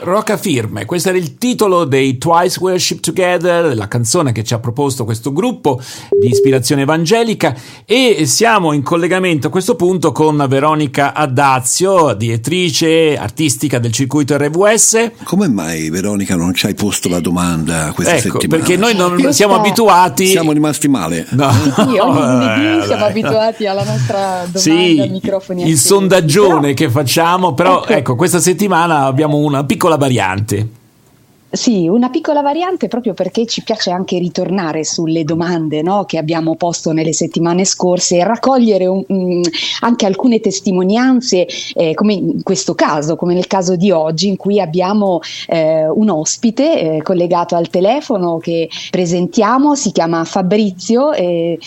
Rocca firme, questo era il titolo dei Twice Worship Together, la canzone che ci ha proposto questo gruppo di ispirazione evangelica e siamo in collegamento a questo punto con Veronica Addazio, direttrice artistica del circuito RVS. Come mai Veronica non ci hai posto la domanda questa ecco, settimana? Perché noi non siamo abituati... Siamo rimasti male. No. Sì, ogni lunedì siamo abituati alla nostra domanda sì, microfoni il sondaggione Però- che facciamo, però Ecco. ecco, questa settimana abbiamo una piccola variante. Sì, una piccola variante proprio perché ci piace anche ritornare sulle domande no, che abbiamo posto nelle settimane scorse e raccogliere un- mm, anche alcune testimonianze, eh, come in questo caso, come nel caso di oggi, in cui abbiamo eh, un ospite eh, collegato al telefono che presentiamo, si chiama Fabrizio. eh,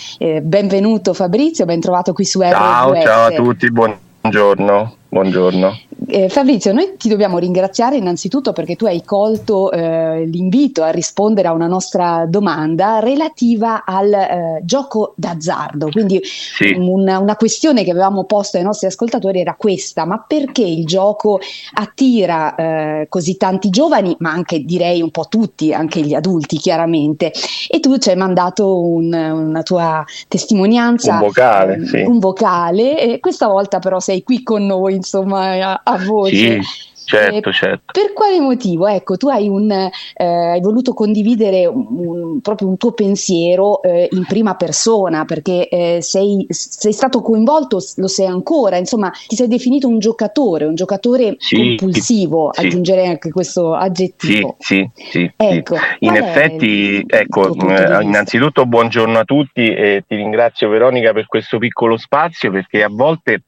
benvenuto Fabrizio, ben trovato qui su Ciao, RWS. ciao a tutti, buongiorno. Buongiorno. Eh, Fabrizio, noi ti dobbiamo ringraziare innanzitutto perché tu hai colto eh, l'invito a rispondere a una nostra domanda relativa al eh, gioco d'azzardo. Quindi Sì. una, una questione che avevamo posto ai nostri ascoltatori era questa, ma perché il gioco attira eh, così tanti giovani, ma anche direi un po' tutti, anche gli adulti chiaramente? E tu ci hai mandato un- una tua testimonianza Un vocale, ehm, sì. un vocale e questa volta però sei qui con noi insomma a, a voce. Sì, certo, Eh, certo. Per quale motivo? Ecco, tu hai, un, eh, hai voluto condividere un- un- proprio un tuo pensiero eh, in prima persona perché eh, sei, sei stato coinvolto, lo sei ancora, insomma, ti sei definito un giocatore, un giocatore Sì, compulsivo, sì. aggiungerei anche questo aggettivo. sì, sì. sì. Ecco, In effetti, ecco, eh, innanzitutto buongiorno a tutti e ti ringrazio Veronica per questo piccolo spazio perché a volte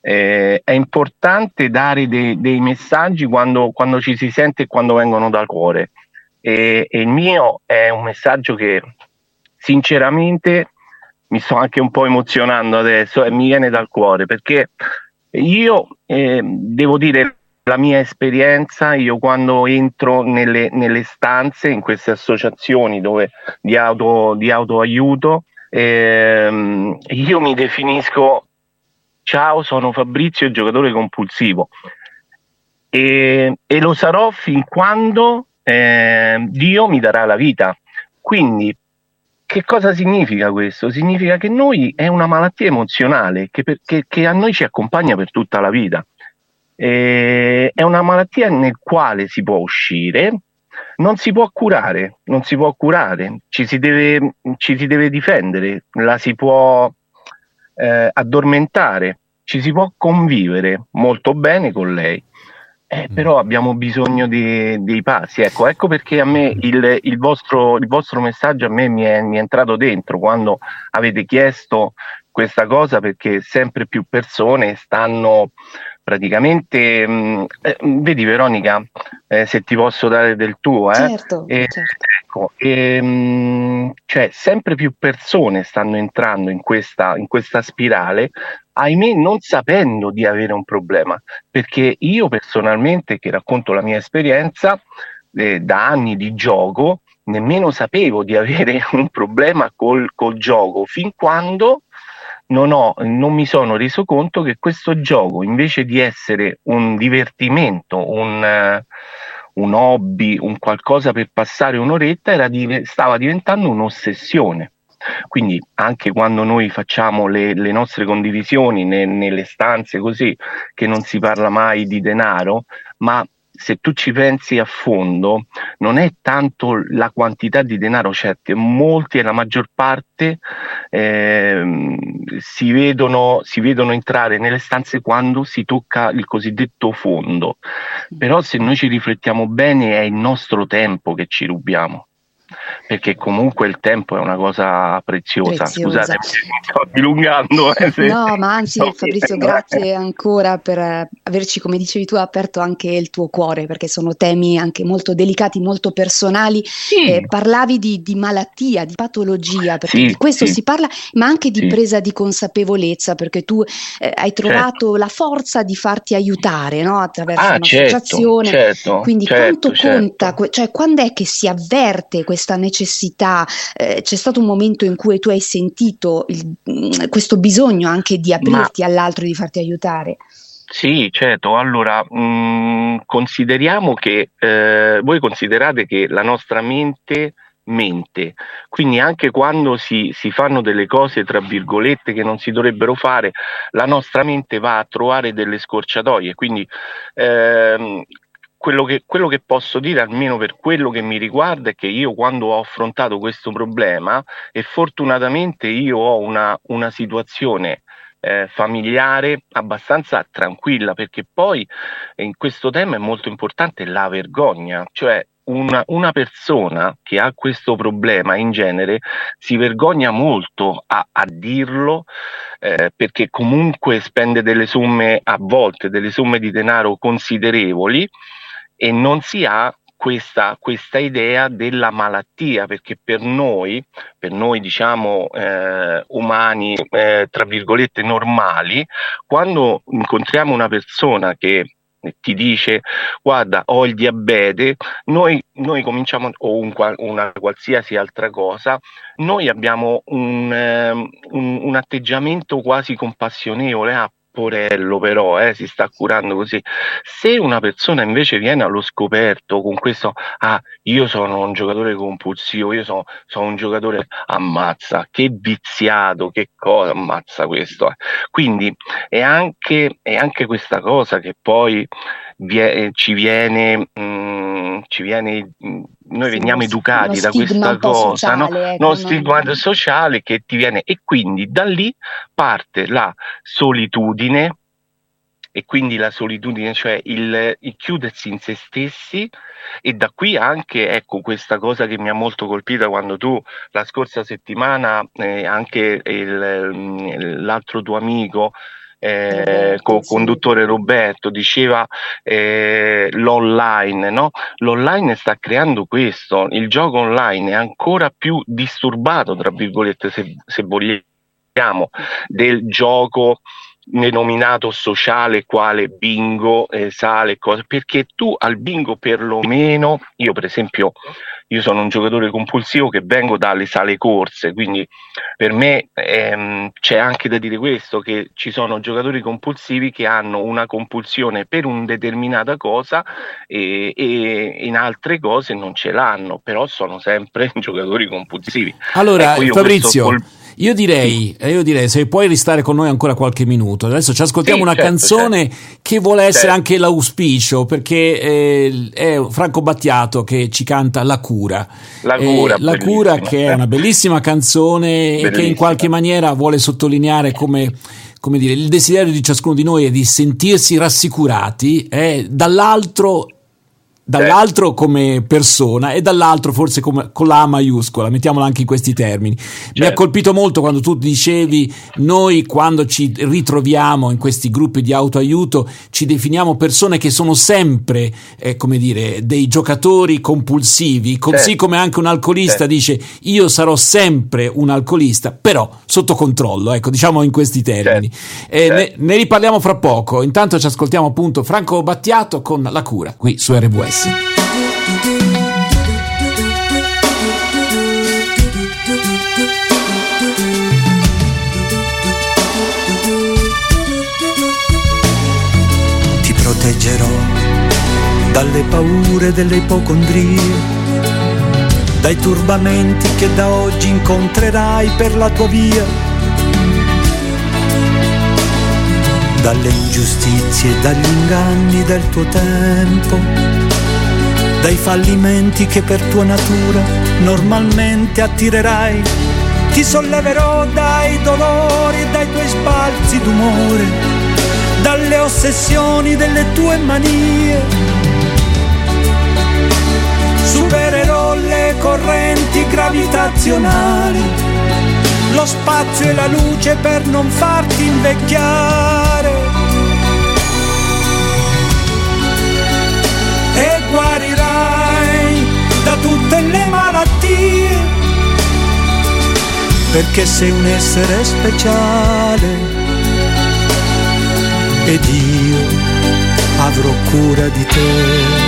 eh, è importante dare dei, dei messaggi quando, quando ci si sente e quando vengono dal cuore. E, e il mio è un messaggio che sinceramente mi sto anche un po' emozionando adesso e mi viene dal cuore perché io eh, devo dire la mia esperienza, io quando entro nelle, nelle stanze, in queste associazioni dove, di, auto, di autoaiuto, ehm, io mi definisco ciao, sono Fabrizio, giocatore compulsivo e, e lo sarò fin quando eh, Dio mi darà la vita. Quindi che cosa significa questo? Significa che noi è una malattia emozionale che, per- che- che a noi ci accompagna per tutta la vita. Eh, è una malattia nel quale si può uscire, non si può curare, non si può curare, ci si deve, ci si deve difendere, la si può eh, addormentare, ci si può convivere molto bene con lei. Eh, però abbiamo bisogno di- dei passi. Ecco, ecco perché a me il, il vostro, il vostro messaggio a me mi è, mi è entrato dentro quando avete chiesto questa cosa perché sempre più persone stanno praticamente, mh, eh, vedi Veronica, eh, se ti posso dare del tuo, eh? Certo, E- certo. Ecco, ehm, cioè sempre più persone stanno entrando in questa, in questa spirale, ahimè non sapendo di avere un problema, perché io personalmente, che racconto la mia esperienza eh, da anni di gioco, nemmeno sapevo di avere un problema col, col gioco, fin quando non, ho, non mi sono reso conto che questo gioco, invece di essere un divertimento, un, eh, un hobby, un qualcosa per passare un'oretta, dive- stava diventando un'ossessione. Quindi anche quando noi facciamo le, le nostre condivisioni ne- nelle stanze così, che non si parla mai di denaro, ma se tu ci pensi a fondo, non è tanto la quantità di denaro, certo, molti e la maggior parte ehm, si, vedono, si vedono entrare nelle stanze quando si tocca il cosiddetto fondo. Però se noi ci riflettiamo bene è il nostro tempo che ci rubiamo. Perché comunque il tempo è una cosa preziosa. Preziosa. Scusate, mi sto dilungando. eh, se- No, ma anzi, No, Fabrizio, eh, grazie ancora per averci, come dicevi tu, aperto anche il tuo cuore, perché sono temi anche molto delicati, molto personali. Sì, Eh, parlavi di, di malattia, di patologia, perché Sì, di questo sì. si parla, ma anche di presa di consapevolezza, perché tu eh, hai trovato la forza di farti aiutare no? attraverso ah, certo, un'associazione. certo, Quindi certo, quanto certo. conta, que- cioè quando è che si avverte questa necessità? Eh, c'è stato un momento in cui tu hai sentito il- mm, questo bisogno anche di aprirti all'altro e di farti aiutare? Sì, certo. Allora, mh, mm, consideriamo che eh, voi considerate che la nostra mente mente. Quindi anche quando si, si, fanno delle cose, tra virgolette, che non si dovrebbero fare, la nostra mente va a trovare delle scorciatoie. Quindi ehm, quello, che, quello che posso dire, almeno per quello che mi riguarda, è che io quando ho affrontato questo problema, e fortunatamente io ho una, una situazione eh, familiare abbastanza tranquilla, perché poi in questo tema è molto importante la vergogna, cioè una, una, persona che ha questo problema in genere si vergogna molto a, a dirlo eh, perché comunque spende delle somme a volte, delle somme di denaro considerevoli e non si ha questa, questa, idea della malattia, perché per noi, per noi diciamo eh, umani, eh, tra virgolette normali, quando incontriamo una persona che ti dice guarda ho il diabete, noi, noi cominciamo, o un, una qualsiasi altra cosa, noi abbiamo un, um, un, un atteggiamento quasi compassionevole, ah, Porello però eh, si sta curando così. Se una persona invece viene allo scoperto con questo, ah, io sono un giocatore compulsivo, io sono, sono un giocatore, ammazza, che viziato, che cosa, ammazza questo. Eh. Quindi è anche, è anche questa cosa che poi vie, ci viene... Mh, mm, ci viene, noi sì, veniamo educati da questa cosa, sociale, no? Ecco, stigma non... sociale che ti viene e quindi da lì parte la solitudine e quindi la solitudine, cioè il, il, chiudersi in se stessi e da qui anche ecco questa cosa che mi ha molto colpita quando tu la scorsa settimana eh, anche il, l'altro tuo amico eh, co-conduttore Roberto diceva eh, l'online, no? l'online sta creando questo, il gioco online è ancora più disturbato, tra virgolette, se, se vogliamo, del gioco denominato sociale quale bingo, eh, sale, cose, perché tu al bingo perlomeno, io per esempio, io sono un giocatore compulsivo che vengo dalle sale corse, quindi per me ehm, c'è anche da dire questo, che ci sono giocatori compulsivi che hanno una compulsione per una determinata cosa e, e in altre cose non ce l'hanno, però sono sempre giocatori compulsivi. Allora, ecco, Fabrizio... Col- io direi, eh, io direi, se puoi restare con noi ancora qualche minuto. Adesso ci ascoltiamo sì, una certo, canzone certo. che vuole essere certo. anche l'auspicio, perché eh, è Franco Battiato che ci canta La cura. La cura, eh, La cura che è una bellissima canzone bellissima. e che in qualche maniera vuole sottolineare come come dire, il desiderio di ciascuno di noi è di sentirsi rassicurati, eh, dall'altro dall'altro come persona e dall'altro forse come, con la A maiuscola, mettiamola anche in questi termini. Certo. Mi ha certo. colpito molto quando tu dicevi noi quando ci ritroviamo in questi gruppi di autoaiuto ci definiamo persone che sono sempre, eh, come dire, dei giocatori compulsivi, così certo. come anche un alcolista certo. dice io sarò sempre un alcolista, però sotto controllo, ecco, diciamo in questi termini. Certo. Eh, ne, ne riparliamo fra poco, intanto ci ascoltiamo appunto Franco Battiato con La cura qui su RWS. Ragazzi. Ti proteggerò dalle paure delle ipocondrie, dai turbamenti che da oggi incontrerai per la tua via, dalle ingiustizie dagli inganni del tuo tempo dai fallimenti che per tua natura normalmente attirerai. Ti solleverò dai dolori e dai tuoi sbalzi d'umore, dalle ossessioni delle tue manie. Supererò le correnti gravitazionali, lo spazio e la luce per non farti invecchiare tutte le malattie, perché sei un essere speciale ed io avrò cura di te.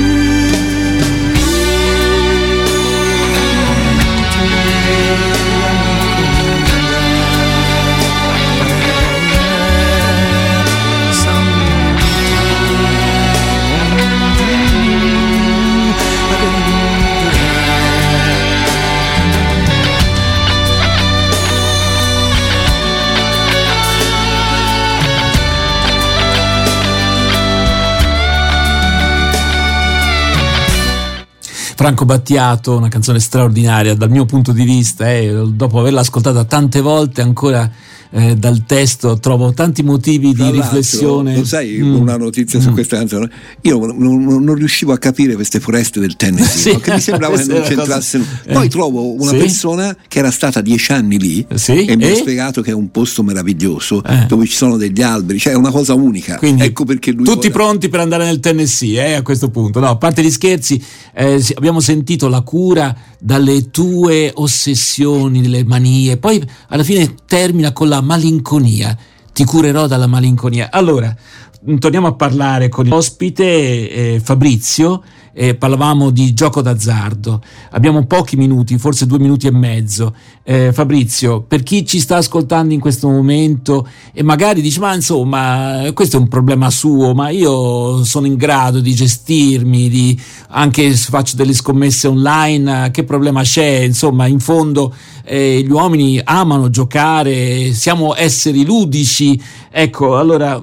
Franco Battiato, una canzone straordinaria dal mio punto di vista, eh, dopo averla ascoltata tante volte ancora eh, dal testo trovo tanti motivi di riflessione. Lo sai, mm. una notizia mm. su questa canzone. Io non, non, non, riuscivo a capire queste foreste del Tennessee, sì, che mi sembrava che non c'entrassero. Cosa... Poi eh. trovo una sì. persona che era stata dieci anni lì sì. e mi ha spiegato che è un posto meraviglioso eh. dove ci sono degli alberi, cioè è una cosa unica. Quindi, ecco perché lui tutti vuole... pronti per andare nel Tennessee eh, a questo punto. No, a parte gli scherzi, eh, abbiamo sentito la cura dalle tue ossessioni, le manie, poi alla fine termina con la malinconia. Ti curerò dalla malinconia. Allora, torniamo a parlare con l'ospite eh, Fabrizio eh, parlavamo di gioco d'azzardo. Abbiamo pochi minuti, forse due minuti e mezzo. Eh, Fabrizio, per chi ci sta ascoltando in questo momento e magari dice: Ma insomma, questo è un problema suo, ma io sono in grado di gestirmi, di, anche se faccio delle scommesse online, che problema c'è? Insomma, in fondo eh, gli uomini amano giocare, siamo esseri ludici. Ecco, allora,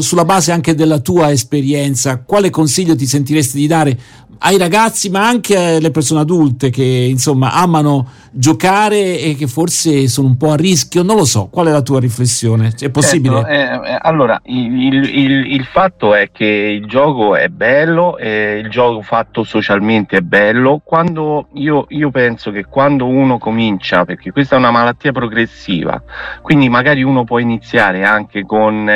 sulla base anche della tua esperienza, quale consiglio ti sentiresti di dare ai ragazzi ma anche alle persone adulte che insomma amano giocare e che forse sono un po' a rischio. Non lo so qual è la tua riflessione? È possibile? Certo, eh, eh, allora il, il, il, fatto è che il gioco è bello eh, il gioco fatto socialmente è bello. Quando io, io penso che quando uno comincia perché questa è una malattia progressiva quindi magari uno può iniziare anche con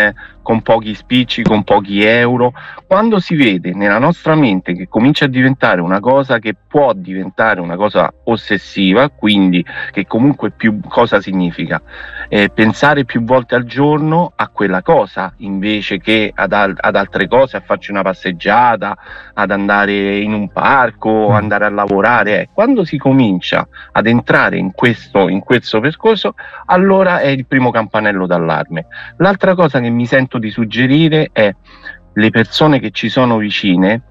con pochi spicci, con pochi euro, quando si vede nella nostra mente che comincia a diventare una cosa che può diventare una cosa ossessiva, quindi che comunque più cosa significa? Eh, pensare più volte al giorno a quella cosa invece che ad, al- ad, altre cose, a farci una passeggiata, ad andare in un parco, mm. andare a lavorare. Eh, quando si comincia ad entrare in questo, in questo percorso, allora è il primo campanello d'allarme. L'altra cosa che mi sento di suggerire è le persone che ci sono vicine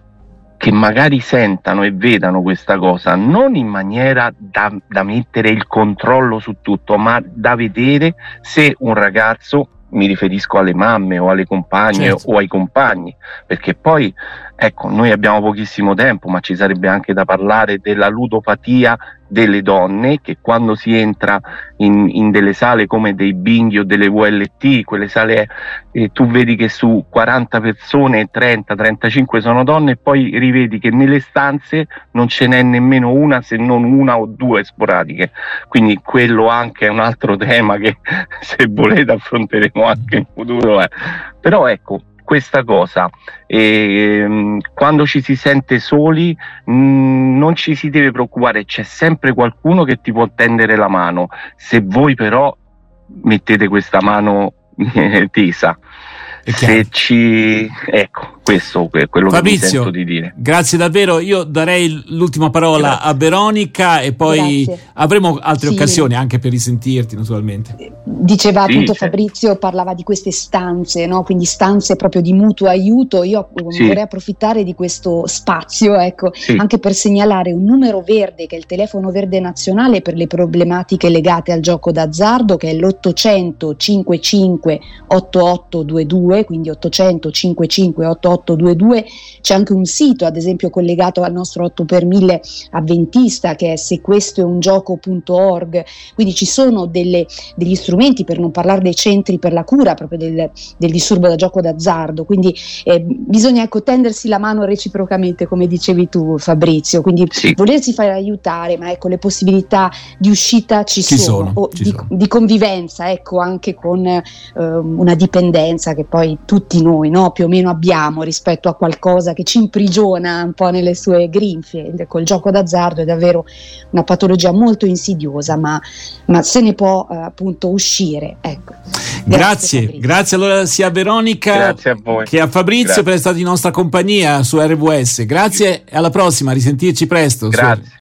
che magari sentano e vedano questa cosa non in maniera da, da mettere il controllo su tutto, ma da vedere se un ragazzo mi riferisco alle mamme o alle compagne certo. o ai compagni, perché poi ecco, noi abbiamo pochissimo tempo, ma ci sarebbe anche da parlare della ludopatia delle donne che quando si entra in, in delle sale come dei binghi o delle VLT, quelle sale eh, tu vedi che su 40 persone 30-35 sono donne e poi rivedi che nelle stanze non ce n'è nemmeno una se non una o due sporadiche. Quindi quello anche è un altro tema che se volete affronteremo anche in futuro. Eh. Però ecco, questa cosa. E, ehm, quando ci si sente soli mh, non ci si deve preoccupare, c'è sempre qualcuno che ti può tendere la mano. Se voi però mettete questa mano eh, tesa, se ci ecco questo è quello Fabrizio, che mi sento di dire. Grazie davvero, io darei l'ultima parola grazie. a Veronica e poi grazie. avremo altre sì. occasioni anche per risentirti naturalmente. Diceva sì, appunto Fabrizio, parlava di queste stanze, no? quindi stanze proprio di mutuo aiuto, io sì. vorrei approfittare di questo spazio ecco, anche per segnalare un numero verde che è il telefono verde nazionale per le problematiche legate al gioco d'azzardo che è l'800 55 8822, quindi 800 55 8822 822, c'è anche un sito ad esempio collegato al nostro 8 per 1000 avventista che è se questo è un gioco.org, quindi ci sono delle, degli strumenti per non parlare dei centri per la cura proprio del, del disturbo da gioco d'azzardo, quindi eh, bisogna ecco tendersi la mano reciprocamente come dicevi tu Fabrizio, quindi sì. volersi fare aiutare, ma ecco le possibilità di uscita ci, ci sono, sono ci di, sono. di, convivenza ecco anche con eh, una dipendenza che poi tutti noi no, più o meno abbiamo rispetto a qualcosa che ci imprigiona un po' nelle sue grinfie. Col gioco d'azzardo è davvero una patologia molto insidiosa, ma, ma se ne può eh, appunto uscire. Ecco. Grazie, grazie, grazie, allora sia a Veronica a che a Fabrizio grazie. per essere stati in nostra compagnia su RWS. Grazie e alla prossima, risentirci presto. Grazie.